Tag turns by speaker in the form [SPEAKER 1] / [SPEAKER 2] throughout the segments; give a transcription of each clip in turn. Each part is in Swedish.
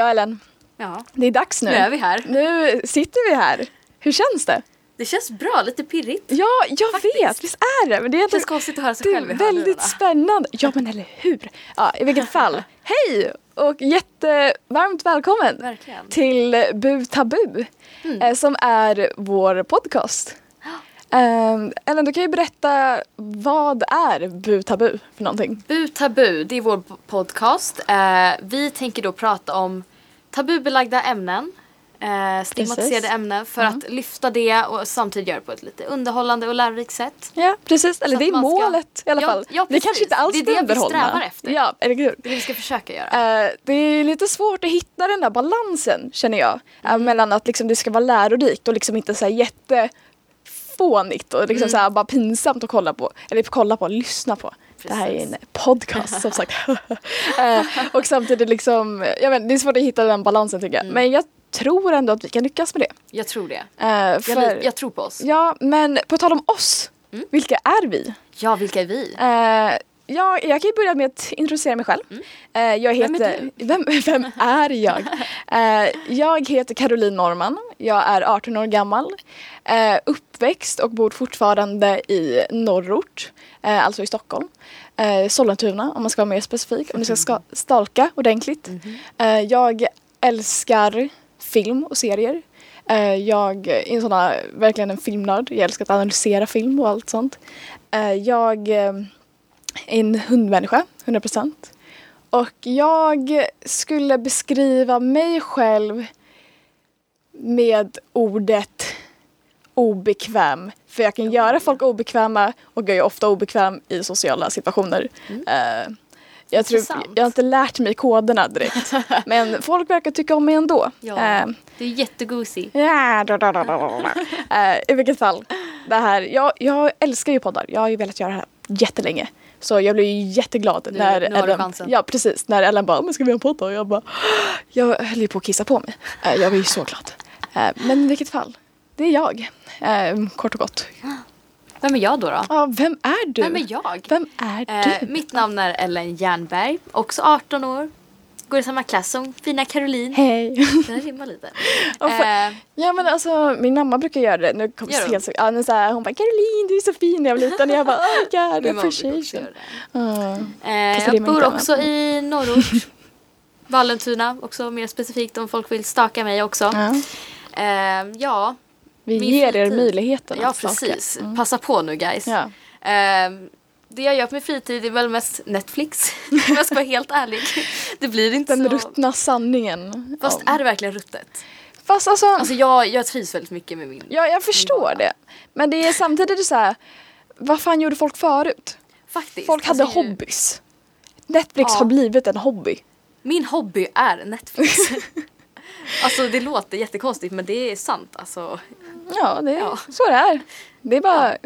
[SPEAKER 1] Ja Ellen,
[SPEAKER 2] Ja,
[SPEAKER 1] det är dags nu.
[SPEAKER 2] nu är vi här.
[SPEAKER 1] Nu sitter vi här. Hur känns det?
[SPEAKER 2] Det känns bra, lite pirrigt.
[SPEAKER 1] Ja, jag
[SPEAKER 2] Faktiskt.
[SPEAKER 1] vet, visst är det? Men det är,
[SPEAKER 2] känns konstigt att höra sig själv i
[SPEAKER 1] är väldigt
[SPEAKER 2] hörlurarna.
[SPEAKER 1] spännande. Ja men eller hur. Ja, I vilket fall. Hej och jättevarmt välkommen
[SPEAKER 2] Verkligen.
[SPEAKER 1] till Bu Tabu
[SPEAKER 2] Mm.
[SPEAKER 1] eh, som är vår podcast. Um, Ellen, du kan ju berätta vad är Bu Tabu för någonting?
[SPEAKER 2] Bu Tabu, det är vår podcast. Eh, vi tänker då prata om tabubelagda ämnen. Eh, stigmatiserade
[SPEAKER 1] Precis.
[SPEAKER 2] ämnen för att lyfta det och samtidigt göra det på ett lite underhållande och lärorikt sätt.
[SPEAKER 1] Ja, precis. Eller det är
[SPEAKER 2] ska-
[SPEAKER 1] målet i alla
[SPEAKER 2] Ja,
[SPEAKER 1] fall.
[SPEAKER 2] ja,
[SPEAKER 1] vi
[SPEAKER 2] precis.
[SPEAKER 1] kanske inte alls
[SPEAKER 2] Det är det vi strävar efter.
[SPEAKER 1] Ja, eller hur?
[SPEAKER 2] Det vi ska försöka göra.
[SPEAKER 1] Eh, det är lite svårt att hitta den där balansen känner jag. Eh, mellan att liksom, det ska vara lärorikt och liksom inte så här jättefånigt och liksom så här, bara pinsamt att kolla på. Eller kolla på, lyssna på. Det här är en
[SPEAKER 2] Precis.
[SPEAKER 1] podcast som sagt. Eh, och samtidigt liksom, jag vet, det är svårt att hitta den balansen tycker jag. Men jag tror ändå att vi kan lyckas med det.
[SPEAKER 2] Jag tror det. Jag,
[SPEAKER 1] för,
[SPEAKER 2] lit- jag tror på oss.
[SPEAKER 1] Ja, men på tal om oss. Vilka är vi?
[SPEAKER 2] Ja, vilka är vi?
[SPEAKER 1] Eh, jag, jag kan ju börja med att introducera mig själv. Eh, jag
[SPEAKER 2] Mm. Vem är
[SPEAKER 1] heter, vem, vem är jag? Eh, jag heter Caroline Norman. Jag är 18 år gammal. Eh, uppväxt och bor fortfarande i norrort, alltså i Stockholm. Sollentuna om man ska vara mer specifik, om ni ska ska stalka ordentligt. Eh, jag älskar film och serier. Jag är en sån här, verkligen en filmnörd. Jag älskar att analysera film och allt sånt. Jag en hundmänniska, 100%. Och jag skulle beskriva mig själv med ordet obekväm. För jag kan göra folk obekväma och jag är ofta obekväm i sociala situationer. Eh, jag, tror, jag har inte lärt mig koderna direkt. men folk verkar tycka om mig ändå.
[SPEAKER 2] Ja.
[SPEAKER 1] Eh,
[SPEAKER 2] Du är jättegosig.
[SPEAKER 1] Ja, da, da, da, da, da, da. Eh, I vilket fall. Det här, jag, jag älskar ju poddar. Jag har ju velat göra det här jättelänge. Så jag blev ju jätteglad
[SPEAKER 2] Nu-
[SPEAKER 1] när
[SPEAKER 2] du
[SPEAKER 1] Ellen, ja precis, när Ellen bara, men ska vi ha en podd då? Och jag bara, jag höll ju på att kissa på mig. Eh, jag var ju så glad. Eh, men i vilket fall, det är jag. Eh, kort och gott.
[SPEAKER 2] Vem är jag då? då?
[SPEAKER 1] Ja, vem är du?
[SPEAKER 2] Vem är jag?
[SPEAKER 1] Vem är
[SPEAKER 2] Eh,
[SPEAKER 1] du?
[SPEAKER 2] mitt namn är Ellen Jernberg, också 18 år. Går i samma klass som fina Caroline.
[SPEAKER 1] Hej.
[SPEAKER 2] Här rimmar lite.
[SPEAKER 1] För-
[SPEAKER 2] Eh,
[SPEAKER 1] Ja men alltså min mamma brukar göra det. Nu kommer
[SPEAKER 2] Gör
[SPEAKER 1] helt så, ja, men så här, hon bara Caroline du är så fin när jag var liten. Jag bara oh god
[SPEAKER 2] min
[SPEAKER 1] appreciation. Ja.
[SPEAKER 2] Eh, jag bor också i norrort. Vallentuna, också mer specifikt om folk vill staka mig också.
[SPEAKER 1] Ja.
[SPEAKER 2] Eh, ja,
[SPEAKER 1] Vi ger er möjligheten
[SPEAKER 2] ja
[SPEAKER 1] att staka.
[SPEAKER 2] precis. Passa på nu guys.
[SPEAKER 1] Ja.
[SPEAKER 2] Eh, det jag gör på min fritid är väl mest Netflix. Om jag ska vara helt ärlig. Det blir inte
[SPEAKER 1] Den
[SPEAKER 2] så...
[SPEAKER 1] ruttna sanningen.
[SPEAKER 2] Fast
[SPEAKER 1] om-
[SPEAKER 2] är det verkligen ruttet?
[SPEAKER 1] Fast alltså,
[SPEAKER 2] Alltså jag, jag trivs väldigt mycket med min...
[SPEAKER 1] ja, jag förstår det. Men det är samtidigt så här, vad fan gjorde folk förut?
[SPEAKER 2] Faktiskt.
[SPEAKER 1] Folk hade
[SPEAKER 2] Alltså,
[SPEAKER 1] hobbys. Netflix
[SPEAKER 2] Ja.
[SPEAKER 1] har blivit en hobby.
[SPEAKER 2] Min hobby är Netflix. alltså det låter jättekonstigt men det är sant. Alltså,
[SPEAKER 1] Ja, det är
[SPEAKER 2] Ja.
[SPEAKER 1] så det är. Det är bara,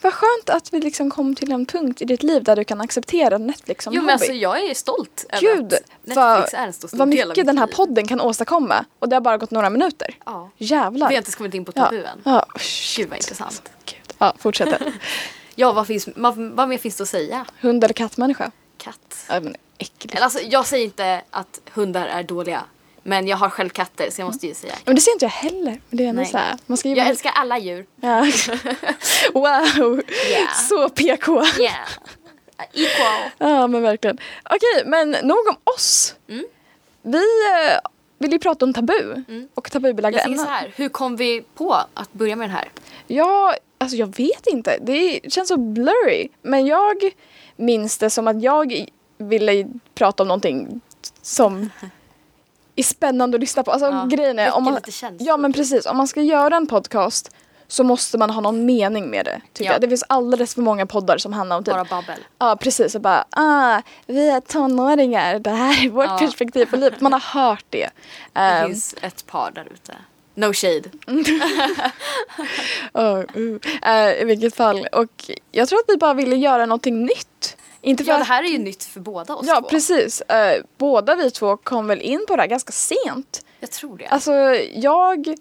[SPEAKER 1] vad skönt att vi liksom kom till en punkt i ditt liv där du kan acceptera Netflix som
[SPEAKER 2] jo
[SPEAKER 1] hobby.
[SPEAKER 2] men alltså jag är stolt över
[SPEAKER 1] Gud,
[SPEAKER 2] att Netflix
[SPEAKER 1] vad,
[SPEAKER 2] är en stor
[SPEAKER 1] vad
[SPEAKER 2] del av
[SPEAKER 1] mycket den här
[SPEAKER 2] liv.
[SPEAKER 1] podden kan åstadkomma. Och det har bara gått några minuter.
[SPEAKER 2] Ja.
[SPEAKER 1] Jävlar.
[SPEAKER 2] Vi har inte ens kommit in på
[SPEAKER 1] ja.
[SPEAKER 2] tabu än.
[SPEAKER 1] Ja.
[SPEAKER 2] Gud vad intressant.
[SPEAKER 1] Gud. Ja, fortsätt.
[SPEAKER 2] Ja vad, finns, vad, vad mer finns det att säga?
[SPEAKER 1] Hund eller kattmänniska?
[SPEAKER 2] Katt.
[SPEAKER 1] Ja, men äckligt.
[SPEAKER 2] Eller alltså jag säger inte att hundar är dåliga. Men jag har själv katter så jag måste ju säga.
[SPEAKER 1] Men det ser inte jag heller. Men det är ändå så här. Man ska ju
[SPEAKER 2] Jag
[SPEAKER 1] vara-
[SPEAKER 2] älskar alla djur.
[SPEAKER 1] Ja. wow,
[SPEAKER 2] Yeah.
[SPEAKER 1] så PK.
[SPEAKER 2] Yeah. Equal.
[SPEAKER 1] Ja men verkligen. Okej men nog om oss.
[SPEAKER 2] Mm.
[SPEAKER 1] Vi eh, vill ju prata om tabu och tabubelagda
[SPEAKER 2] Jag tänker så
[SPEAKER 1] ämnen.
[SPEAKER 2] här, hur kom vi på att börja med den här?
[SPEAKER 1] Ja, alltså jag vet inte. Det känns så blurry. Men jag minns det som att jag ville prata om någonting som är spännande att lyssna på. Alltså
[SPEAKER 2] Ja,
[SPEAKER 1] grejen är, om man, ja men precis, om man ska göra en podcast så måste man ha någon mening med det. Tycker
[SPEAKER 2] Ja.
[SPEAKER 1] jag. Det finns alldeles för många poddar som handlar om typ
[SPEAKER 2] Bara babbel.
[SPEAKER 1] Ja precis, och bara ah, vi är tonåringar, det här är vårt
[SPEAKER 2] Ja.
[SPEAKER 1] perspektiv på livet. Man har hört det.
[SPEAKER 2] Det
[SPEAKER 1] Ehm,
[SPEAKER 2] finns ett par där ute. No shade.
[SPEAKER 1] oh, uh. I vilket fall, och jag tror att vi bara ville göra någonting nytt. Inte för
[SPEAKER 2] Ja, det här är ju nytt för båda oss
[SPEAKER 1] ja
[SPEAKER 2] två.
[SPEAKER 1] precis, Eh, båda vi två kom väl in på det här ganska sent.
[SPEAKER 2] Jag tror det.
[SPEAKER 1] Alltså jag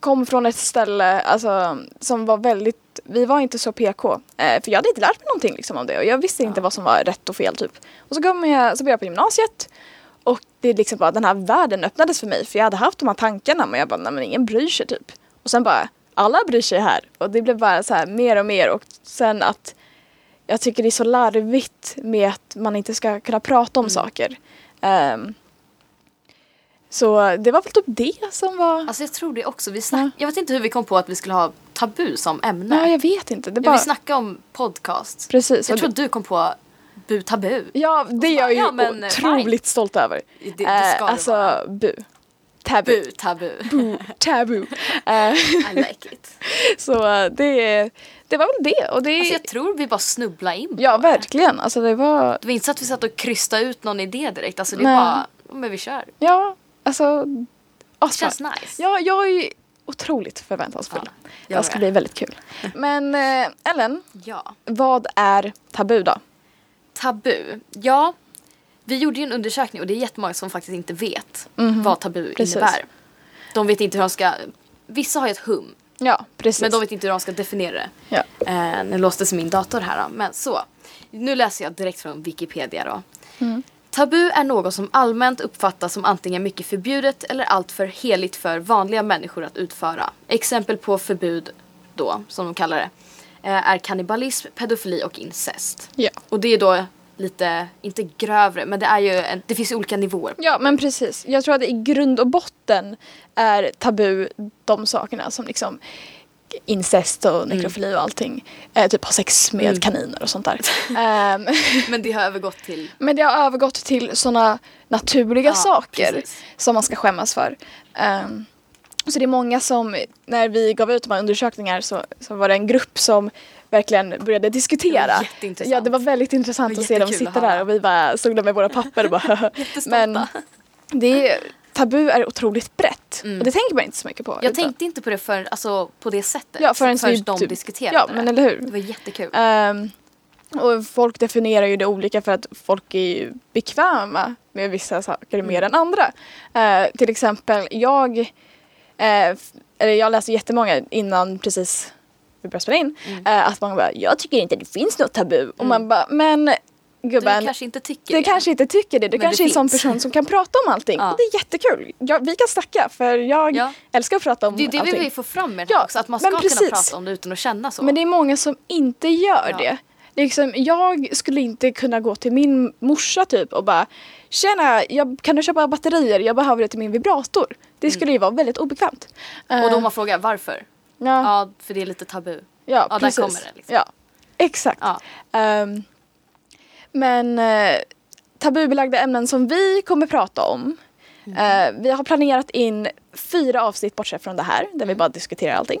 [SPEAKER 1] kom från ett ställe alltså, som var väldigt, vi var inte så PK. Eh, för jag hade inte lärt mig någonting liksom, om det och jag visste inte vad som var rätt och fel typ. Och så, kom jag, så började jag på gymnasiet och det liksom bara den här världen öppnades för mig för jag hade haft de här tankarna men jag bara, nej men ingen bryr sig typ. Och sen bara, alla bryr sig här. Och det blev bara så här mer och mer och sen att jag tycker det är så larvigt med att man inte ska kunna prata om
[SPEAKER 2] Mm.
[SPEAKER 1] saker. Ehm, så det var väl typ det som var...
[SPEAKER 2] Alltså jag tror det också. Vi snack... Jag vet inte hur vi kom på att vi skulle ha tabu som ämne.
[SPEAKER 1] Nej, jag vet inte. Det
[SPEAKER 2] Ja,
[SPEAKER 1] bara...
[SPEAKER 2] vi snackade om podcast.
[SPEAKER 1] Precis.
[SPEAKER 2] Jag tror
[SPEAKER 1] det-
[SPEAKER 2] du kom på bu tabu.
[SPEAKER 1] Ja, det är jag ju
[SPEAKER 2] Ja, men, eh,
[SPEAKER 1] otroligt stolt över.
[SPEAKER 2] Det, det ska
[SPEAKER 1] Eh, alltså,
[SPEAKER 2] vara.
[SPEAKER 1] bu. Tabu.
[SPEAKER 2] Bu tabu.
[SPEAKER 1] Bu. Tabu. Eh,
[SPEAKER 2] I like it.
[SPEAKER 1] så eh, det, det var väl det. Och det
[SPEAKER 2] Alltså jag tror vi bara snubblade in på
[SPEAKER 1] ja,
[SPEAKER 2] det.
[SPEAKER 1] verkligen. Alltså det var...
[SPEAKER 2] Det var inte så att vi satt och krystade ut någon idé direkt. Alltså det
[SPEAKER 1] Nej.
[SPEAKER 2] bara, men vi kör.
[SPEAKER 1] Ja, alltså...
[SPEAKER 2] Det
[SPEAKER 1] Asbra.
[SPEAKER 2] känns nice.
[SPEAKER 1] Ja, jag är otroligt förväntansfull.
[SPEAKER 2] Ja,
[SPEAKER 1] det
[SPEAKER 2] jag
[SPEAKER 1] ska bli väldigt kul. Men eh, Ellen,
[SPEAKER 2] Ja.
[SPEAKER 1] vad är tabu då?
[SPEAKER 2] Tabu. Ja, vi gjorde ju en undersökning och det är jättemånga som faktiskt inte vet
[SPEAKER 1] Mhm.
[SPEAKER 2] vad tabu
[SPEAKER 1] Precis.
[SPEAKER 2] innebär. De vet inte hur de ska... Vissa har ju ett hum,
[SPEAKER 1] Ja, precis.
[SPEAKER 2] men de vet inte hur de ska definiera det.
[SPEAKER 1] Ja.
[SPEAKER 2] Eh, nu låstes min dator här då. Men så. Nu läser jag direkt från Wikipedia då.
[SPEAKER 1] Mm.
[SPEAKER 2] Tabu är något som allmänt uppfattas som antingen mycket förbjudet eller alltför heligt för vanliga människor att utföra. Exempel på förbud då, som de kallar det, eh, är kannibalism, pedofili och incest.
[SPEAKER 1] Ja.
[SPEAKER 2] Och det är då lite, inte grövre, men det är ju, en, det finns olika nivåer.
[SPEAKER 1] Ja men precis. Jag tror att i grund och botten är tabu de sakerna som liksom incest och nekrofili och allting. Eh, typ ha sex med
[SPEAKER 2] Mm.
[SPEAKER 1] kaniner och sånt där. Ehm,
[SPEAKER 2] Men det har övergått till
[SPEAKER 1] men det har övergått till sådana naturliga
[SPEAKER 2] Ja,
[SPEAKER 1] saker
[SPEAKER 2] precis.
[SPEAKER 1] som man ska skämmas för. Ehm, så det är många som, när vi gav ut de här undersökningar så, så var det en grupp som verkligen började diskutera.
[SPEAKER 2] Det.
[SPEAKER 1] Ja det var väldigt intressant
[SPEAKER 2] var
[SPEAKER 1] att se dem sitta där och vi bara stod där med våra papper och bara. Men det är, tabu är otroligt brett och det tänker man inte så mycket på.
[SPEAKER 2] Mm. Jag
[SPEAKER 1] utan-
[SPEAKER 2] tänkte inte på det för, alltså, på det sättet.
[SPEAKER 1] Ja, förrän vi
[SPEAKER 2] de
[SPEAKER 1] typ-
[SPEAKER 2] diskuterade
[SPEAKER 1] Ja
[SPEAKER 2] det.
[SPEAKER 1] men eller hur.
[SPEAKER 2] Det var jättekul.
[SPEAKER 1] Ehm, och folk definierar ju det olika för att folk är ju bekväma med vissa saker mer än andra. Eh, till exempel jag, eller jag läste jättemånga innan precis vi började spela in, eh, att man bara jag tycker inte det finns något tabu och man bara men
[SPEAKER 2] du
[SPEAKER 1] gubben
[SPEAKER 2] kanske inte tycker
[SPEAKER 1] du
[SPEAKER 2] det.
[SPEAKER 1] kanske inte tycker det, du
[SPEAKER 2] Men
[SPEAKER 1] kanske
[SPEAKER 2] det
[SPEAKER 1] är en sån person som kan prata om allting
[SPEAKER 2] Ja.
[SPEAKER 1] och det är jättekul. Ja, vi kan snacka för jag
[SPEAKER 2] Ja.
[SPEAKER 1] älskar att prata om
[SPEAKER 2] Det det vi
[SPEAKER 1] allting.
[SPEAKER 2] vill få fram med det
[SPEAKER 1] Ja,
[SPEAKER 2] här också. Att man ska
[SPEAKER 1] precis.
[SPEAKER 2] kunna prata om det utan att känna så.
[SPEAKER 1] Men det är många som inte gör
[SPEAKER 2] Ja.
[SPEAKER 1] det. Liksom, jag skulle inte kunna gå till min morsa typ och bara Tjena, jag, kan du köpa batterier? Jag behöver det till min vibrator. Det skulle ju vara väldigt obekvämt.
[SPEAKER 2] Mm. Och då
[SPEAKER 1] Eh,
[SPEAKER 2] man frågar varför?
[SPEAKER 1] ja,
[SPEAKER 2] Ja, för det är lite tabu.
[SPEAKER 1] ja,
[SPEAKER 2] ja, där
[SPEAKER 1] precis.
[SPEAKER 2] kommer det, liksom.
[SPEAKER 1] Ja, exakt.
[SPEAKER 2] Ja.
[SPEAKER 1] Ehm, men eh, tabubelagda ämnen som vi kommer prata om.
[SPEAKER 2] Mm.
[SPEAKER 1] eh, vi har planerat in fyra avsnitt bortsett från det här där vi
[SPEAKER 2] Mm.
[SPEAKER 1] bara diskuterar allting.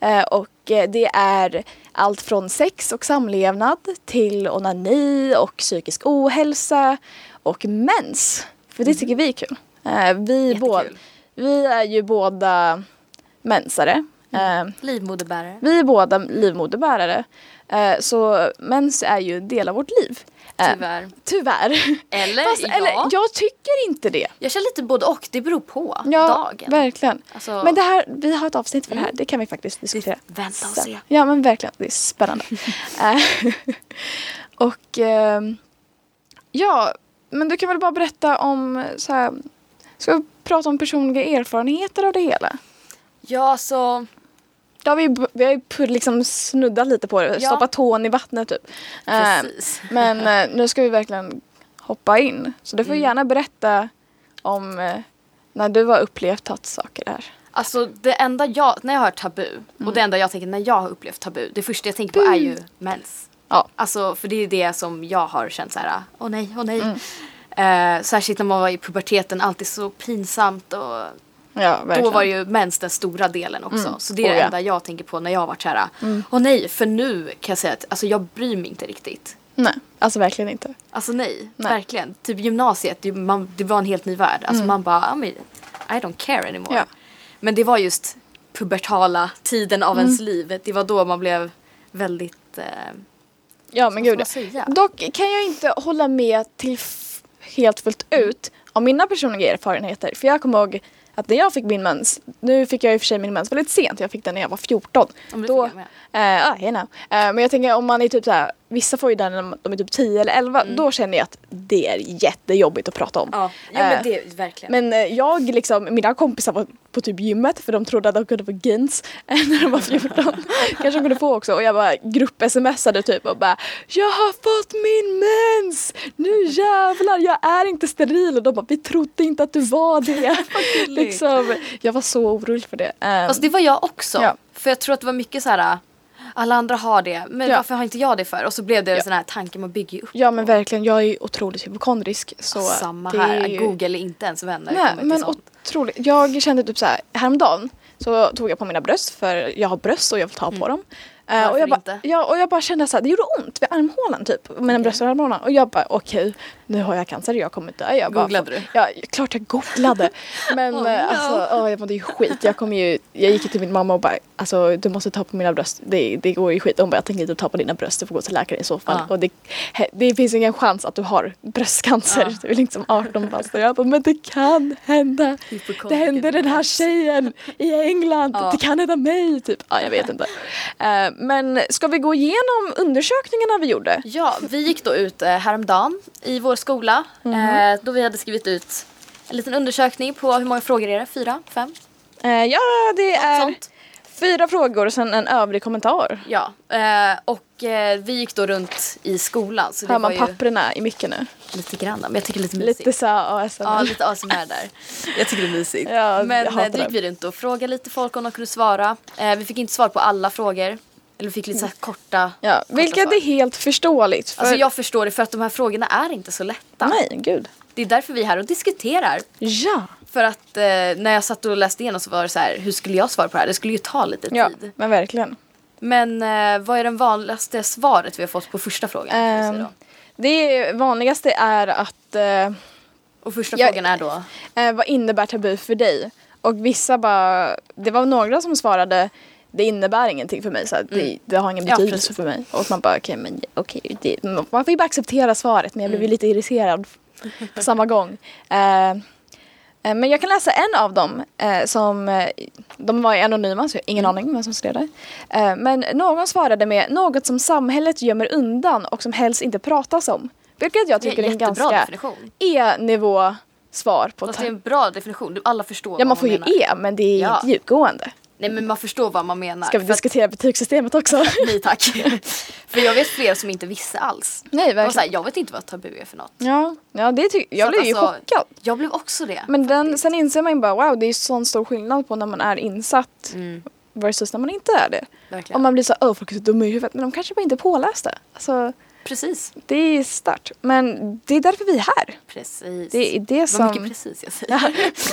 [SPEAKER 1] Eh, och det är allt från sex och samlevnad till onani och psykisk ohälsa och mens. För det tycker vi är kul. Vi, bå-
[SPEAKER 2] Mm.
[SPEAKER 1] Vi är ju båda mensare.
[SPEAKER 2] Mm.
[SPEAKER 1] Eh,
[SPEAKER 2] Livmoderbärare.
[SPEAKER 1] vi är båda livmoderbärare. Eh, så mens är ju en del av vårt liv. Eh,
[SPEAKER 2] Tyvärr.
[SPEAKER 1] Tyvärr.
[SPEAKER 2] Eller
[SPEAKER 1] Fast,
[SPEAKER 2] ja.
[SPEAKER 1] eller, jag tycker inte det.
[SPEAKER 2] Jag känner lite både och. Det beror på
[SPEAKER 1] Ja,
[SPEAKER 2] dagen.
[SPEAKER 1] verkligen.
[SPEAKER 2] Alltså-
[SPEAKER 1] Men det här, vi har ett avsnitt för det här. Det kan vi faktiskt diskutera.
[SPEAKER 2] Vänta och se.
[SPEAKER 1] Ja men verkligen, det är spännande. Eh, och ehm, ja, men du kan väl bara berätta om så här, ska vi prata om personliga erfarenheter av det hela?
[SPEAKER 2] Ja, så
[SPEAKER 1] Ja, vi, vi har ju liksom snuddat lite på det,
[SPEAKER 2] Ja.
[SPEAKER 1] stoppat tån i vattnet typ. Eh,
[SPEAKER 2] precis.
[SPEAKER 1] Men eh, nu ska vi verkligen hoppa in. Så du får
[SPEAKER 2] Mm.
[SPEAKER 1] gärna berätta om eh, när du har upplevt att saker är.
[SPEAKER 2] Alltså det enda jag, när jag hör tabu och det enda jag tänker när jag har upplevt tabu, det första jag tänker på är ju mens.
[SPEAKER 1] Ja.
[SPEAKER 2] Alltså för det är det som jag har känt så här, åh nej, åh nej.
[SPEAKER 1] Mm.
[SPEAKER 2] Eh, särskilt när man var i puberteten, alltid så pinsamt och
[SPEAKER 1] Ja,
[SPEAKER 2] då var ju mens den stora delen också.
[SPEAKER 1] Mm.
[SPEAKER 2] Så det är det
[SPEAKER 1] Oh, ja.
[SPEAKER 2] enda jag tänker på när jag har varit så här, åh nej, för nu kan jag säga att alltså, jag bryr mig inte riktigt.
[SPEAKER 1] Nej, alltså verkligen inte.
[SPEAKER 2] Alltså nej,
[SPEAKER 1] Nej.
[SPEAKER 2] verkligen. Typ gymnasiet, det, man, det var en helt ny värld. Alltså man bara, I, mean, I don't care anymore.
[SPEAKER 1] Mm. Ja.
[SPEAKER 2] Men det var just pubertala tiden av ens
[SPEAKER 1] Mm.
[SPEAKER 2] liv. Det var då man blev väldigt... Eh,
[SPEAKER 1] Ja, men gud. Dock kan jag inte hålla med till helt fullt ut av mina personliga erfarenheter. För jag kommer ihåg att när jag fick min mens, nu fick jag i och för sig min mens väldigt sent, jag fick den när jag var 14.
[SPEAKER 2] Ja, men det
[SPEAKER 1] Då,
[SPEAKER 2] fick
[SPEAKER 1] ah, you know. Eh, men jag tänker om man är typ såhär vissa får ju den när de är typ 10 eller 11. Då känner jag att det är jättejobbigt att prata om.
[SPEAKER 2] Ja, ja
[SPEAKER 1] Eh,
[SPEAKER 2] men det är verkligen.
[SPEAKER 1] Men eh, jag liksom, mina kompisar var på typ gymmet för de trodde att de kunde få gins när de var 14. Kanske kunde få också och jag bara grupp-smsade typ och bara Jag har fått min mens! Nu jävlar, jag är inte steril och de bara Vi trodde inte att du var det. liksom, jag var så orolig för det. Ehm,
[SPEAKER 2] Alltså det var jag också.
[SPEAKER 1] Ja.
[SPEAKER 2] För jag tror att det var mycket så här. Alla andra har det, men
[SPEAKER 1] Ja.
[SPEAKER 2] varför har inte jag det för? Och så blev det en
[SPEAKER 1] Ja.
[SPEAKER 2] sån här tanke man bygger ju upp.
[SPEAKER 1] ja men verkligen, jag är otroligt hypokondrisk. Så
[SPEAKER 2] Samma
[SPEAKER 1] det
[SPEAKER 2] här,
[SPEAKER 1] är ju-
[SPEAKER 2] Google är inte ens vänner.
[SPEAKER 1] Nej men
[SPEAKER 2] sånt.
[SPEAKER 1] otroligt. Jag kände typ så här häromdagen så tog jag på mina bröst för jag har bröst och jag vill ta på dem. Eh.
[SPEAKER 2] Varför
[SPEAKER 1] och, jag bara,
[SPEAKER 2] inte?
[SPEAKER 1] ja, och jag bara kände så här, det gjorde ont vid armhålan typ. Mina
[SPEAKER 2] Okej.
[SPEAKER 1] bröst och armhålan. Och jag bara okej, nu har jag cancer, jag kommer dö. Jag bara,
[SPEAKER 2] Googlade du?
[SPEAKER 1] Ja, klart jag googlade. Men
[SPEAKER 2] Oh,
[SPEAKER 1] eh,
[SPEAKER 2] no.
[SPEAKER 1] alltså, åh, jag mådde ju skit. Jag, kom ju, jag gick ju till min mamma och bara, alltså du måste ta på mina bröst. Det, det går ju skit. Hon bara, jag tänker inte ta på dina bröst, du får gå till läkare i så fall.
[SPEAKER 2] Ja.
[SPEAKER 1] Och det, det finns ingen chans att du har bröstcancer.
[SPEAKER 2] Ja.
[SPEAKER 1] Du är liksom 18 bast. Och jag bara, men det kan hända. Det hände den här tjejen i England.
[SPEAKER 2] Ja.
[SPEAKER 1] Det kan hända mig. Typ. Ja, jag vet inte. Men ska vi gå igenom undersökningarna vi gjorde?
[SPEAKER 2] Ja, vi gick då ut eh, häromdagen i vår skola eh, då vi hade skrivit ut en liten undersökning på hur många frågor är det? Fyra? Fem?
[SPEAKER 1] Eh, ja, det är fyra frågor och sen en övrig kommentar.
[SPEAKER 2] Ja, och vi gick då runt i skolan så
[SPEAKER 1] Hör man papperna i micken nu?
[SPEAKER 2] lite grann men jag tycker det är lite mysigt.
[SPEAKER 1] Lite så ASMR.
[SPEAKER 2] Ja, lite ASMR där. Jag tycker det är mysigt.
[SPEAKER 1] Ja,
[SPEAKER 2] Men då gick vi runt och frågade lite folk om de kunde svara. Vi fick inte svar på alla frågor. Eller fick lite så här korta,
[SPEAKER 1] Ja,
[SPEAKER 2] korta
[SPEAKER 1] vilket
[SPEAKER 2] svar.
[SPEAKER 1] är helt förståeligt. För...
[SPEAKER 2] Alltså jag förstår det för att de här frågorna är inte så lätta.
[SPEAKER 1] Nej, gud.
[SPEAKER 2] Det är därför vi är här och diskuterar.
[SPEAKER 1] Ja.
[SPEAKER 2] För att eh, när jag satt och läste igenom så var det så här, hur skulle jag svara på det här? Det skulle ju ta lite
[SPEAKER 1] Ja,
[SPEAKER 2] tid.
[SPEAKER 1] men verkligen.
[SPEAKER 2] Men eh, vad är den vanligaste svaret vi har fått på första frågan? då?
[SPEAKER 1] det vanligaste är att eh,
[SPEAKER 2] Och första
[SPEAKER 1] jag-
[SPEAKER 2] frågan är då?
[SPEAKER 1] eh, vad innebär tabu för dig? Och vissa bara, det var några som svarade det innebär ingenting för mig så det, det har ingen
[SPEAKER 2] Mm. Ja,
[SPEAKER 1] betydelse
[SPEAKER 2] precis.
[SPEAKER 1] för mig. Och man bara okej men okej, det- man får ju bara acceptera svaret men jag blev
[SPEAKER 2] Mm.
[SPEAKER 1] ju lite irriterad på samma gång. Eh, eh, men jag kan läsa en av dem eh, som, eh, de var ju anonyma så jag har ingen
[SPEAKER 2] Mm.
[SPEAKER 1] aning vem som skrev det. Eh, men någon svarade med något som samhället gömmer undan och som helst inte pratas om. Vilket jag
[SPEAKER 2] Det är
[SPEAKER 1] tycker är en ganska. E-nivå svar på
[SPEAKER 2] Fast det är en bra definition. Alla förstår
[SPEAKER 1] Ja man får ju
[SPEAKER 2] menar.
[SPEAKER 1] E men det är
[SPEAKER 2] Ja.
[SPEAKER 1] inte djupgående.
[SPEAKER 2] Nej men man förstår vad man menar.
[SPEAKER 1] Ska vi
[SPEAKER 2] För att-
[SPEAKER 1] diskutera betygssystemet också?
[SPEAKER 2] Nej tack. för jag vet fler som inte visste alls.
[SPEAKER 1] Nej verkligen.
[SPEAKER 2] så här, jag vet inte vad tabu är för något.
[SPEAKER 1] Ja, ja det ty- jag
[SPEAKER 2] Så
[SPEAKER 1] blev ju
[SPEAKER 2] alltså,
[SPEAKER 1] chockad.
[SPEAKER 2] Jag blev också det.
[SPEAKER 1] Men den, sen inser man ju bara wow det är sån stor skillnad på när man är insatt
[SPEAKER 2] Mm,
[SPEAKER 1] versus när man inte är det.
[SPEAKER 2] verkligen.
[SPEAKER 1] Och man blir så åh folk är så dumma i huvudet men de kanske bara inte är pålästa. Alltså
[SPEAKER 2] Precis.
[SPEAKER 1] det är start. Men det är därför vi är här.
[SPEAKER 2] Precis.
[SPEAKER 1] Det är det
[SPEAKER 2] Vad
[SPEAKER 1] som...
[SPEAKER 2] mycket precis jag säger.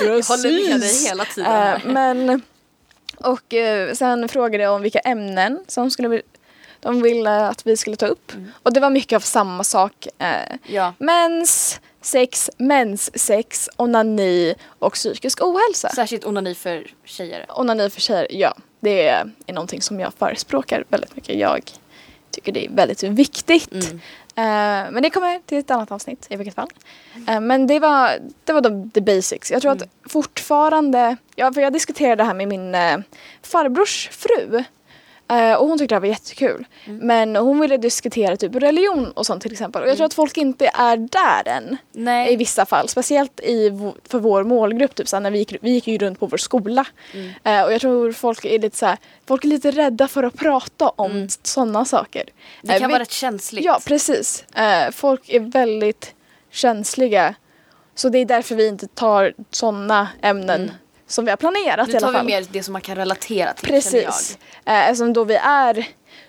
[SPEAKER 2] Jag håller med dig
[SPEAKER 1] Precis.
[SPEAKER 2] hela tiden. Här.
[SPEAKER 1] men, och eh, sen frågade jag om vilka ämnen som skulle de ville att vi skulle ta upp.
[SPEAKER 2] Mm.
[SPEAKER 1] Och det var mycket av samma sak. Eh,
[SPEAKER 2] ja.
[SPEAKER 1] mens, sex, menssex, onani och psykisk ohälsa.
[SPEAKER 2] Särskilt onani för tjejer.
[SPEAKER 1] Onani för tjejer, ja. Det är, är någonting som jag förespråkar väldigt mycket. Jag tycker det är väldigt viktigt.
[SPEAKER 2] Mm.
[SPEAKER 1] Eh, men det kommer till ett annat avsnitt i vilket fall. Eh, men det var, det var de, the basics. Jag tror
[SPEAKER 2] Mm.
[SPEAKER 1] att fortfarande, ja, för jag diskuterade det här med min eh, farbrors fru. Eh, och hon tyckte det här var jättekul.
[SPEAKER 2] Mm.
[SPEAKER 1] Men hon ville diskutera typ religion och sånt till exempel. Och jag tror att folk inte är där än. I
[SPEAKER 2] Nej.
[SPEAKER 1] vissa fall, speciellt i, för vår målgrupp. Typ, såhär, när vi, gick, vi gick ju runt på vår skola.
[SPEAKER 2] Mm.
[SPEAKER 1] Eh, och jag tror folk är lite såhär, folk är lite rädda för att prata om
[SPEAKER 2] Mm.
[SPEAKER 1] sådana saker.
[SPEAKER 2] Det kan
[SPEAKER 1] vi-
[SPEAKER 2] vara rätt känsligt.
[SPEAKER 1] Ja, precis. Eh, folk är väldigt känsliga. Så det är därför vi inte tar sådana ämnen
[SPEAKER 2] Mm.
[SPEAKER 1] som vi har planerat i
[SPEAKER 2] Nu
[SPEAKER 1] alla
[SPEAKER 2] tar vi
[SPEAKER 1] fall.
[SPEAKER 2] mer det som man kan relatera till
[SPEAKER 1] Precis. Eh, eftersom då vi är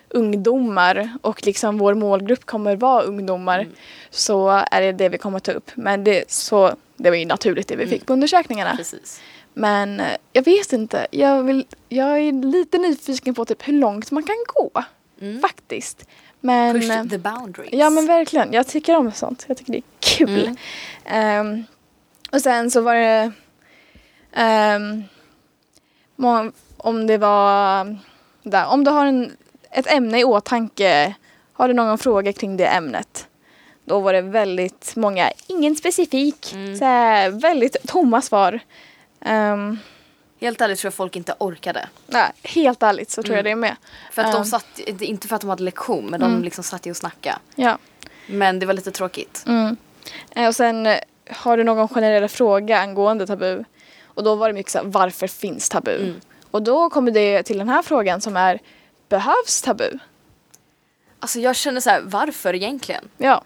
[SPEAKER 1] ungdomar och liksom vår målgrupp kommer vara ungdomar
[SPEAKER 2] Mm.
[SPEAKER 1] så är det det vi kommer ta upp. Men det, så, det var ju naturligt det vi fick på undersökningarna.
[SPEAKER 2] jag. Precis.
[SPEAKER 1] Men eh, jag vet inte. Jag, vill, jag är lite nyfiken på typ hur långt man kan gå.
[SPEAKER 2] Mm.
[SPEAKER 1] Faktiskt. Men,
[SPEAKER 2] Push
[SPEAKER 1] eh,
[SPEAKER 2] the boundaries.
[SPEAKER 1] Ja men verkligen, jag tycker om sånt. Jag tycker det är kul.
[SPEAKER 2] Mm.
[SPEAKER 1] Ehm, och sen så var det må- om det var där, om du har en, ett ämne i åtanke, har du någon fråga kring det ämnet? Då var det väldigt många, ingen specifik,
[SPEAKER 2] Mm.
[SPEAKER 1] så här, väldigt tomma svar. Ehm,
[SPEAKER 2] Helt ärligt tror jag folk inte orkade.
[SPEAKER 1] Nej, helt ärligt så tror jag det är med.
[SPEAKER 2] För att de
[SPEAKER 1] Ehm,
[SPEAKER 2] satt, inte för att de hade lektion, men de liksom satt ju och snackade.
[SPEAKER 1] Ja.
[SPEAKER 2] Men det var lite tråkigt.
[SPEAKER 1] Mm. Eh, Och sen eh, har du någon generell fråga angående tabu? Och då var det mycket så här, varför finns tabu?
[SPEAKER 2] Mm.
[SPEAKER 1] Och då kommer det till den här frågan som är, behövs tabu?
[SPEAKER 2] Alltså jag känner så här, varför egentligen?
[SPEAKER 1] Ja.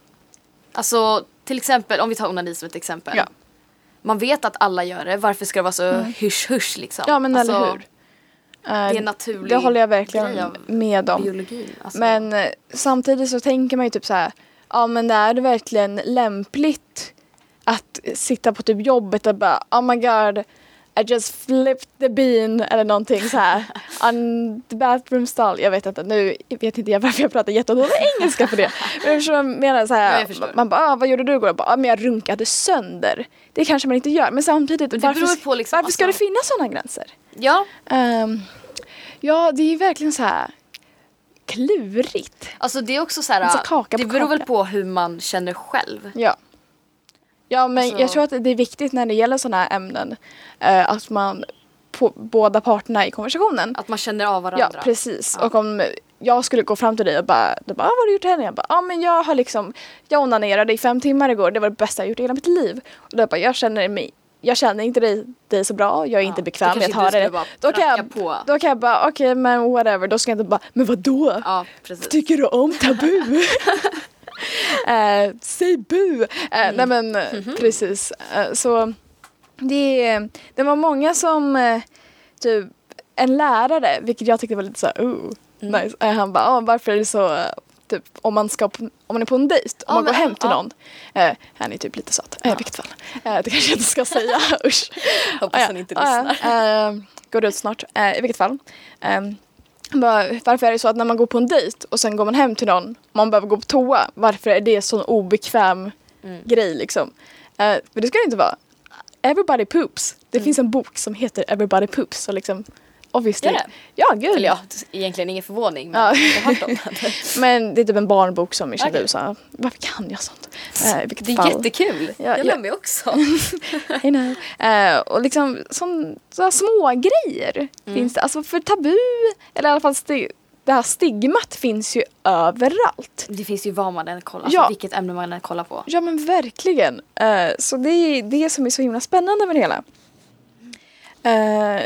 [SPEAKER 2] Alltså till exempel, om vi tar onani som ett exempel.
[SPEAKER 1] Ja.
[SPEAKER 2] Man vet att alla gör det, varför ska det vara så hysch-hysch liksom?
[SPEAKER 1] Mm. Ja men
[SPEAKER 2] alltså,
[SPEAKER 1] eller hur.
[SPEAKER 2] Det är
[SPEAKER 1] Eh,
[SPEAKER 2] en naturlig
[SPEAKER 1] Det håller jag verkligen med om.
[SPEAKER 2] biologin. Alltså.
[SPEAKER 1] Men eh, samtidigt så tänker man ju typ så här, ja men är det verkligen lämpligt att sitta på typ jobbet och bara oh my god I just flipped the bean eller någonting så här on the bathroom stall. Jag vet inte, nu vet inte jag varför jag pratar jättedålig engelska för det. Men jag menar så
[SPEAKER 2] Ja,
[SPEAKER 1] här,
[SPEAKER 2] förstår.
[SPEAKER 1] man bara ah, vad gjorde du igår? Jag bara, ah, men jag runkade sönder. Det kanske man inte gör men samtidigt
[SPEAKER 2] Men det
[SPEAKER 1] varför,
[SPEAKER 2] liksom,
[SPEAKER 1] varför ska det
[SPEAKER 2] alltså-
[SPEAKER 1] finnas sådana gränser?
[SPEAKER 2] Ja,
[SPEAKER 1] Ehm, ja det är ju verkligen så här klurigt.
[SPEAKER 2] alltså det är också så här,
[SPEAKER 1] kaka
[SPEAKER 2] det beror väl på hur man känner själv.
[SPEAKER 1] Ja. Ja men
[SPEAKER 2] Alltså-
[SPEAKER 1] jag tror att det är viktigt när det gäller sådana här ämnen eh, att man på båda parterna i konversationen.
[SPEAKER 2] Att man känner av varandra.
[SPEAKER 1] Ja precis.
[SPEAKER 2] Ja.
[SPEAKER 1] Och om jag skulle gå fram till dig och bara, du bara ah, vad har du gjort i helgen? Jag bara, ja ah, men jag har liksom, jag onanerade i fem timmar igår, det var det bästa jag gjort i hela mitt liv. Och då bara, jag känner mig jag känner inte dig, dig så bra, jag är inte
[SPEAKER 2] Ja,
[SPEAKER 1] bekväm
[SPEAKER 2] då
[SPEAKER 1] med att
[SPEAKER 2] inte du
[SPEAKER 1] det. Då kan, jag,
[SPEAKER 2] på.
[SPEAKER 1] då kan jag bara, okej men whatever, då ska jag inte bara, men vadå?
[SPEAKER 2] Ja, precis.
[SPEAKER 1] Tycker du om tabu? eh, säg bu! Eh,
[SPEAKER 2] Mm.
[SPEAKER 1] Nej men eh,
[SPEAKER 2] Mhm.
[SPEAKER 1] precis. Eh, så det, det var många som, eh, typ en lärare, vilket jag tyckte var lite så här, oh,
[SPEAKER 2] Mm.
[SPEAKER 1] nice. Eh, han bara, ah, varför är det så, eh, typ om man ska, på- om man är på en dejt, om
[SPEAKER 2] Ja,
[SPEAKER 1] man går
[SPEAKER 2] men,
[SPEAKER 1] hem till
[SPEAKER 2] ja.
[SPEAKER 1] någon. Eh, han är typ lite söt, eh, i vilket fall. Eh, det kanske jag inte ska säga, usch.
[SPEAKER 2] Hoppas
[SPEAKER 1] Ah,
[SPEAKER 2] han inte
[SPEAKER 1] ah,
[SPEAKER 2] lyssnar.
[SPEAKER 1] eh, går ut snart, i vilket fall. Um, bara, varför är det så att när man går på en dejt och sen går man hem till någon, man behöver gå på toa, varför är det sån obekväm
[SPEAKER 2] Mm.
[SPEAKER 1] grej liksom? Men det ska det inte vara. Everybody poops. Det
[SPEAKER 2] Mm.
[SPEAKER 1] finns en bok som heter Everybody poops. Så liksom, obviously.
[SPEAKER 2] Det?
[SPEAKER 1] Ja, gud
[SPEAKER 2] Eller
[SPEAKER 1] ja.
[SPEAKER 2] egentligen ingen förvåning men
[SPEAKER 1] Ja.
[SPEAKER 2] jag har hört om det.
[SPEAKER 1] Men det är typ en barnbok som i
[SPEAKER 2] Okej.
[SPEAKER 1] USA. Varför kan jag sånt? Vilket
[SPEAKER 2] Det är
[SPEAKER 1] fall.
[SPEAKER 2] jättekul.
[SPEAKER 1] Ja,
[SPEAKER 2] jag
[SPEAKER 1] ja.
[SPEAKER 2] lär mig också.
[SPEAKER 1] I know. Eh, och liksom små grejer
[SPEAKER 2] Mm.
[SPEAKER 1] finns det. Alltså för tabu, eller i alla fall det här stigmat finns ju överallt.
[SPEAKER 2] Det finns ju vad man än kollar, alltså
[SPEAKER 1] Ja.
[SPEAKER 2] vilket ämne man än kollar på.
[SPEAKER 1] Ja men verkligen. Eh, så det är det som är så himla spännande med det hela. Eh,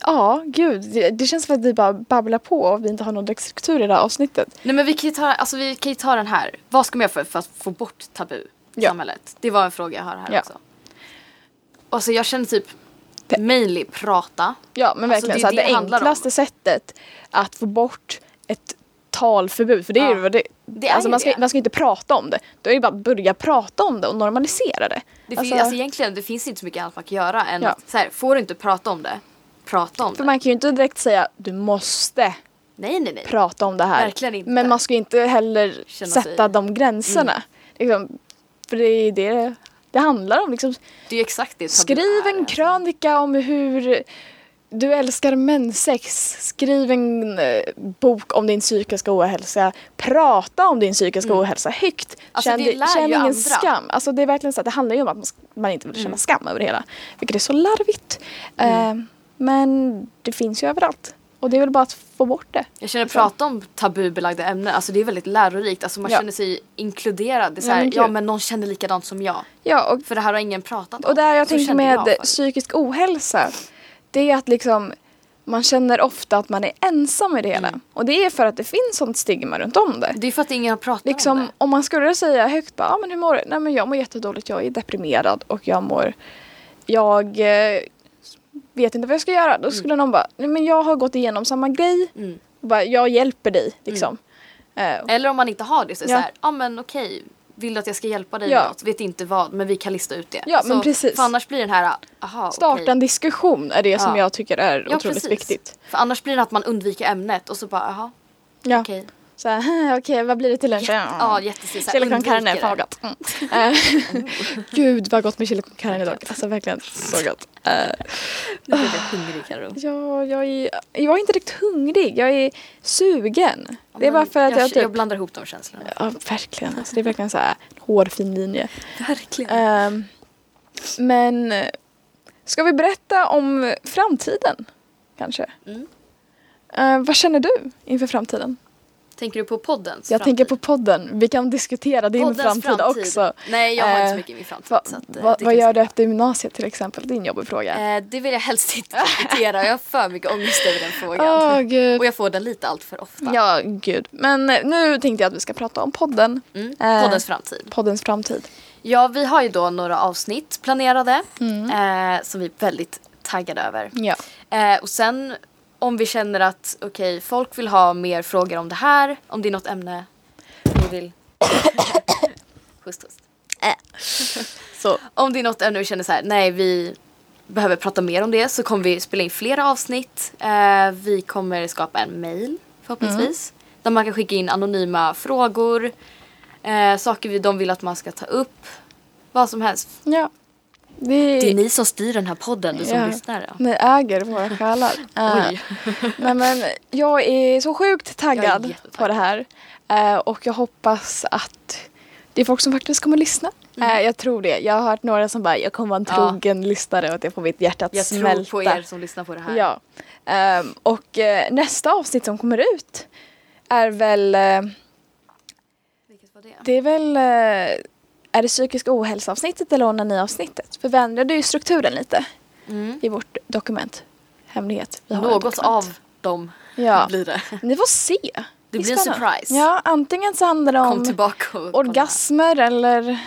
[SPEAKER 1] ja, gud. Det, det känns som att vi bara babblar på och vi inte har någon direkt struktur i det här avsnittet.
[SPEAKER 2] Nej men vi kan ju ta, alltså, vi kan ta den här. Vad ska man göra för, för att få bort tabu i
[SPEAKER 1] Ja.
[SPEAKER 2] samhället? Det var en fråga jag har här
[SPEAKER 1] Ja.
[SPEAKER 2] också. Och så jag känner typ mainly prata.
[SPEAKER 1] Ja men
[SPEAKER 2] Alltså,
[SPEAKER 1] verkligen
[SPEAKER 2] det är
[SPEAKER 1] så
[SPEAKER 2] det
[SPEAKER 1] det,
[SPEAKER 2] det handlar om.
[SPEAKER 1] enklaste sättet att få bort ett talförbud, för det är
[SPEAKER 2] Ja.
[SPEAKER 1] ju vad det,
[SPEAKER 2] Det är
[SPEAKER 1] alltså
[SPEAKER 2] ju
[SPEAKER 1] man, ska,
[SPEAKER 2] det.
[SPEAKER 1] man ska inte prata om det. Då är det bara att börja prata om det och normalisera det.
[SPEAKER 2] Det
[SPEAKER 1] Alltså,
[SPEAKER 2] finns, alltså egentligen det finns inte så mycket annat man kan göra än
[SPEAKER 1] Ja.
[SPEAKER 2] att så här, får du inte prata om det, prata om
[SPEAKER 1] för
[SPEAKER 2] det.
[SPEAKER 1] man kan ju inte direkt säga du måste
[SPEAKER 2] Nej nej nej.
[SPEAKER 1] prata om det här.
[SPEAKER 2] Verkligen inte.
[SPEAKER 1] Men man ska ju inte heller
[SPEAKER 2] Känna
[SPEAKER 1] sätta
[SPEAKER 2] sig- Mm.
[SPEAKER 1] de gränserna. Liksom, för det är det det handlar om. Liksom,
[SPEAKER 2] Det är exakt det
[SPEAKER 1] skriv en krönika om hur du älskar menssex. Skriv en eh, bok om din psykiska ohälsa. Prata om din psykiska ohälsa högt.
[SPEAKER 2] Mm. Alltså,
[SPEAKER 1] känn
[SPEAKER 2] det
[SPEAKER 1] di-
[SPEAKER 2] lär
[SPEAKER 1] känn ingen
[SPEAKER 2] andra.
[SPEAKER 1] skam. Alltså, det är verkligen så att det handlar ju om att man, inte vill känna
[SPEAKER 2] Mm.
[SPEAKER 1] skam över det hela. Vilket är så larvigt. Eh, men det finns ju överallt. Och det är väl bara att få bort det.
[SPEAKER 2] Jag känner prata om tabubelagda ämnen, alltså det är väldigt lärorikt. Alltså man
[SPEAKER 1] Ja.
[SPEAKER 2] känner sig inkluderad. Det är så
[SPEAKER 1] Ja,
[SPEAKER 2] här,
[SPEAKER 1] men
[SPEAKER 2] ja men någon känner likadant som jag.
[SPEAKER 1] Ja, och
[SPEAKER 2] För det här har ingen pratat om.
[SPEAKER 1] Och där jag
[SPEAKER 2] Så
[SPEAKER 1] tänker med
[SPEAKER 2] jag
[SPEAKER 1] psykisk ohälsa, det är att liksom man känner ofta att man är ensam i det hela.
[SPEAKER 2] Mm.
[SPEAKER 1] Och det är för att det finns sånt stigma runt om det.
[SPEAKER 2] Det är för att ingen har pratat om
[SPEAKER 1] Liksom,
[SPEAKER 2] det.
[SPEAKER 1] om man skulle säga högt bara, ah, men hur mår du? Nej men jag mår jättedåligt, jag är deprimerad och jag mår, jag eh, vet inte vad jag ska göra. Då skulle någon bara, nej men jag har gått igenom samma grej,
[SPEAKER 2] Mm.
[SPEAKER 1] och bara, jag hjälper dig liksom. Eh,
[SPEAKER 2] Eller om man inte har det så är det
[SPEAKER 1] Ja.
[SPEAKER 2] så här, ja men okej, vill du att jag ska hjälpa dig
[SPEAKER 1] Ja.
[SPEAKER 2] med något? Vet inte vad, men vi kan lista ut det.
[SPEAKER 1] Ja,
[SPEAKER 2] så,
[SPEAKER 1] men precis.
[SPEAKER 2] För annars blir den här, aha
[SPEAKER 1] starta
[SPEAKER 2] okej.
[SPEAKER 1] en diskussion är det som
[SPEAKER 2] Ja.
[SPEAKER 1] jag tycker är
[SPEAKER 2] Ja,
[SPEAKER 1] otroligt
[SPEAKER 2] precis.
[SPEAKER 1] viktigt.
[SPEAKER 2] För annars blir det att man undviker ämnet och så bara, aha,
[SPEAKER 1] Ja.
[SPEAKER 2] okej.
[SPEAKER 1] Så här, okej vad blir det till lunch?
[SPEAKER 2] Ja, här,
[SPEAKER 1] Chili con carne, fan vad gott. Mm. Eh, Gud vad gott med chili con carne idag. Alltså verkligen så gott. Eh,
[SPEAKER 2] Nu blev jag hungrig Karo.
[SPEAKER 1] ja, jag, är, jag är inte riktigt hungrig, jag är sugen. Det är bara för att jag,
[SPEAKER 2] jag,
[SPEAKER 1] typ...
[SPEAKER 2] jag blandar ihop de känslorna.
[SPEAKER 1] Ja, verkligen. Alltså, det är verkligen så här hårfin linje.
[SPEAKER 2] Verkligen.
[SPEAKER 1] Ehm, men Ska vi berätta om framtiden? Kanske?
[SPEAKER 2] Mm.
[SPEAKER 1] Eh, vad känner du inför framtiden?
[SPEAKER 2] Tänker du på poddens
[SPEAKER 1] Jag
[SPEAKER 2] framtid?
[SPEAKER 1] tänker på podden. Vi kan diskutera din
[SPEAKER 2] Poddens
[SPEAKER 1] framtid, också.
[SPEAKER 2] Nej, jag har inte så
[SPEAKER 1] Eh,
[SPEAKER 2] mycket i min framtid.
[SPEAKER 1] Va,
[SPEAKER 2] så att, eh,
[SPEAKER 1] va, vad gör du efter gymnasiet till exempel? Det är en jobbig fråga.
[SPEAKER 2] Eh, det vill jag helst inte diskutera. Jag har för mycket ångest över den frågan.
[SPEAKER 1] Åh gud.
[SPEAKER 2] Och jag får den lite allt för ofta.
[SPEAKER 1] Ja, gud. Men eh, nu tänkte jag att vi ska prata om podden.
[SPEAKER 2] Mm.
[SPEAKER 1] Eh,
[SPEAKER 2] Poddens framtid.
[SPEAKER 1] Poddens framtid.
[SPEAKER 2] Ja, vi har ju då några avsnitt planerade
[SPEAKER 1] Mm.
[SPEAKER 2] eh, som vi är väldigt taggade över.
[SPEAKER 1] Ja.
[SPEAKER 2] Eh, och sen om vi känner att okej, folk vill ha mer frågor om det här, om det är något ämne vi vill... Hust, hust.
[SPEAKER 1] Så.
[SPEAKER 2] Om det är något ämne vi känner så här, nej vi behöver prata mer om det så kommer vi spela in flera avsnitt. Eh, vi kommer skapa en mail förhoppningsvis. Där man kan skicka in anonyma frågor, eh, saker vi, de vill att man ska ta upp. Vad som helst.
[SPEAKER 1] Ja. Det,
[SPEAKER 2] Det är ni som styr den här podden, du som
[SPEAKER 1] Ja.
[SPEAKER 2] lyssnar. Ja.
[SPEAKER 1] Ni äger våra själar.
[SPEAKER 2] Oj.
[SPEAKER 1] nej men jag är så sjukt
[SPEAKER 2] Jag är
[SPEAKER 1] taggad på det här. Eh, och jag hoppas att det är folk som faktiskt kommer lyssna. Eh, jag tror det. Jag har hört några som bara, jag kommer vara en
[SPEAKER 2] Mm. Ja.
[SPEAKER 1] trogen lyssnare och att jag får mitt hjärta att
[SPEAKER 2] Jag
[SPEAKER 1] smälta.
[SPEAKER 2] tror på er som lyssnar på det här.
[SPEAKER 1] Ja. Ehm, och nästa avsnitt som kommer ut är väl,
[SPEAKER 2] Vilket var det?
[SPEAKER 1] det är väl, är det psykisk ohälsa avsnittet eller onani-avsnittet? För vi ändrade ju strukturen lite
[SPEAKER 2] Mm.
[SPEAKER 1] i vårt dokument. Hemlighet. Vi har
[SPEAKER 2] Något
[SPEAKER 1] dokument.
[SPEAKER 2] av dem
[SPEAKER 1] Ja.
[SPEAKER 2] blir det.
[SPEAKER 1] Ni får se.
[SPEAKER 2] Det blir en surprise.
[SPEAKER 1] Ja, antingen så handlar det om orgasmer eller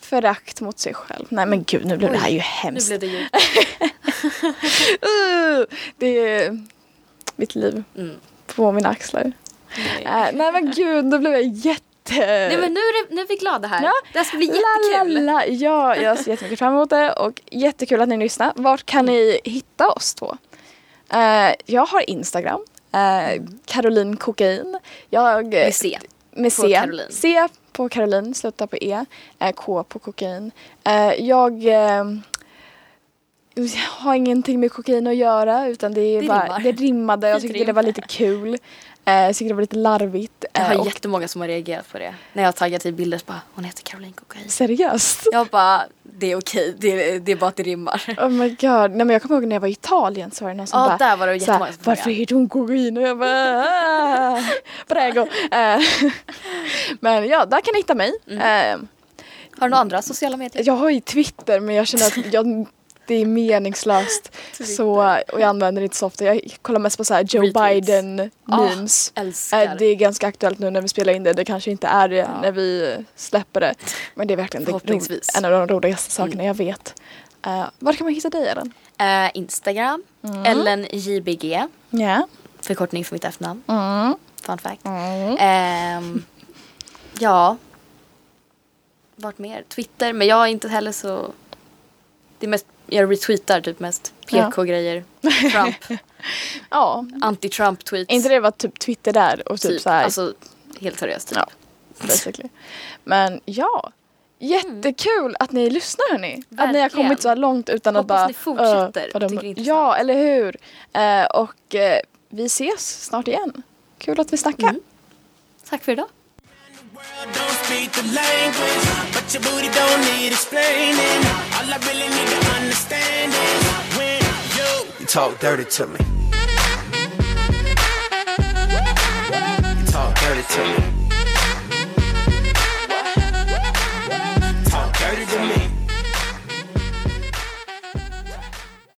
[SPEAKER 1] förakt mot sig själv. Nej men gud, nu blev det här ju
[SPEAKER 2] Nu
[SPEAKER 1] hemskt.
[SPEAKER 2] blev det ju...
[SPEAKER 1] Uh, det är mitt liv
[SPEAKER 2] Mm.
[SPEAKER 1] på mina axlar.
[SPEAKER 2] Nej.
[SPEAKER 1] Äh, nej men gud, nu blev jag jätte...
[SPEAKER 2] Nej men nu är, det, nu är vi glada här.
[SPEAKER 1] Ja.
[SPEAKER 2] Det här ska bli
[SPEAKER 1] La,
[SPEAKER 2] jättekul.
[SPEAKER 1] la, la. Ja, jag ser jättemycket fram emot det och jättekul att ni lyssnar. Vart kan ni hitta oss då? Eh, jag har Instagram, uh, Caroline Kokain. Jag,
[SPEAKER 2] Med C.
[SPEAKER 1] Med
[SPEAKER 2] på
[SPEAKER 1] C.
[SPEAKER 2] Caroline.
[SPEAKER 1] C på Caroline, slutar på E. Eh, K på kokain. Eh, jag eh, har ingenting med kokain att göra utan det, är
[SPEAKER 2] Det
[SPEAKER 1] bara,
[SPEAKER 2] rimmar.
[SPEAKER 1] det rimmade. Jag tyckte det var
[SPEAKER 2] rim.
[SPEAKER 1] lite kul. Eh, jag tyckte det var lite larvigt.
[SPEAKER 2] Jag
[SPEAKER 1] Eh,
[SPEAKER 2] har
[SPEAKER 1] och
[SPEAKER 2] jättemånga som har reagerat på det. När jag har taggat i bilder så bara, hon heter Caroline Kokain.
[SPEAKER 1] seriöst.
[SPEAKER 2] Jag bara, det är okej, det, är- det är bara att det rimmar.
[SPEAKER 1] Oh my god. Nej, men jag kommer ihåg när jag var i Italien så var det någon som
[SPEAKER 2] Ja,
[SPEAKER 1] bara
[SPEAKER 2] där var det jättemånga som
[SPEAKER 1] Varför heter hon kokain? Och jag bara ah, Prego. Eh, Men ja, där kan ni hitta mig.
[SPEAKER 2] Mm.
[SPEAKER 1] Eh,
[SPEAKER 2] Har du några andra sociala medier?
[SPEAKER 1] Jag har ju Twitter men jag känner att jag, det är meningslöst. så, och jag använder det inte så ofta. Jag kollar mest på så här Joe
[SPEAKER 2] Retweets.
[SPEAKER 1] Biden
[SPEAKER 2] Ah,
[SPEAKER 1] memes. Eh, det är ganska aktuellt nu när vi spelar in det. Det kanske inte är det
[SPEAKER 2] Ja.
[SPEAKER 1] när vi släpper det. Men det är verkligen det, en av de roligaste sakerna
[SPEAKER 2] Mm.
[SPEAKER 1] jag vet. Uh, var kan man hitta dig Ellen?
[SPEAKER 2] Eh, Instagram, Ellen JBG,
[SPEAKER 1] Ja.
[SPEAKER 2] förkortning för mitt efternamn.
[SPEAKER 1] Mm.
[SPEAKER 2] Fun fact.
[SPEAKER 1] Mm.
[SPEAKER 2] Ehm, ja. Vart mer? Twitter, men jag är inte heller så... Det är mest, jag retweetar typ mest PK-grejer. Trump,
[SPEAKER 1] Ja,
[SPEAKER 2] anti-Trump-tweets.
[SPEAKER 1] inte det var typ Twitter där och typ,
[SPEAKER 2] typ,
[SPEAKER 1] så här.
[SPEAKER 2] Alltså, helt seriöst. Typ.
[SPEAKER 1] Ja. basically. Men ja, jättekul att ni lyssnar hörni. Att ni har
[SPEAKER 2] Verkligen.
[SPEAKER 1] kommit så här långt utan
[SPEAKER 2] Hoppas
[SPEAKER 1] att bara...
[SPEAKER 2] ni fortsätter.
[SPEAKER 1] "Öh, vad de-
[SPEAKER 2] Tycker det är intressant."
[SPEAKER 1] ja, eller hur. Eh, och eh, vi ses snart igen. Kul att vi snackar.
[SPEAKER 2] Mm. Tack för idag.
[SPEAKER 3] You talk dirty to me. You talk dirty to me.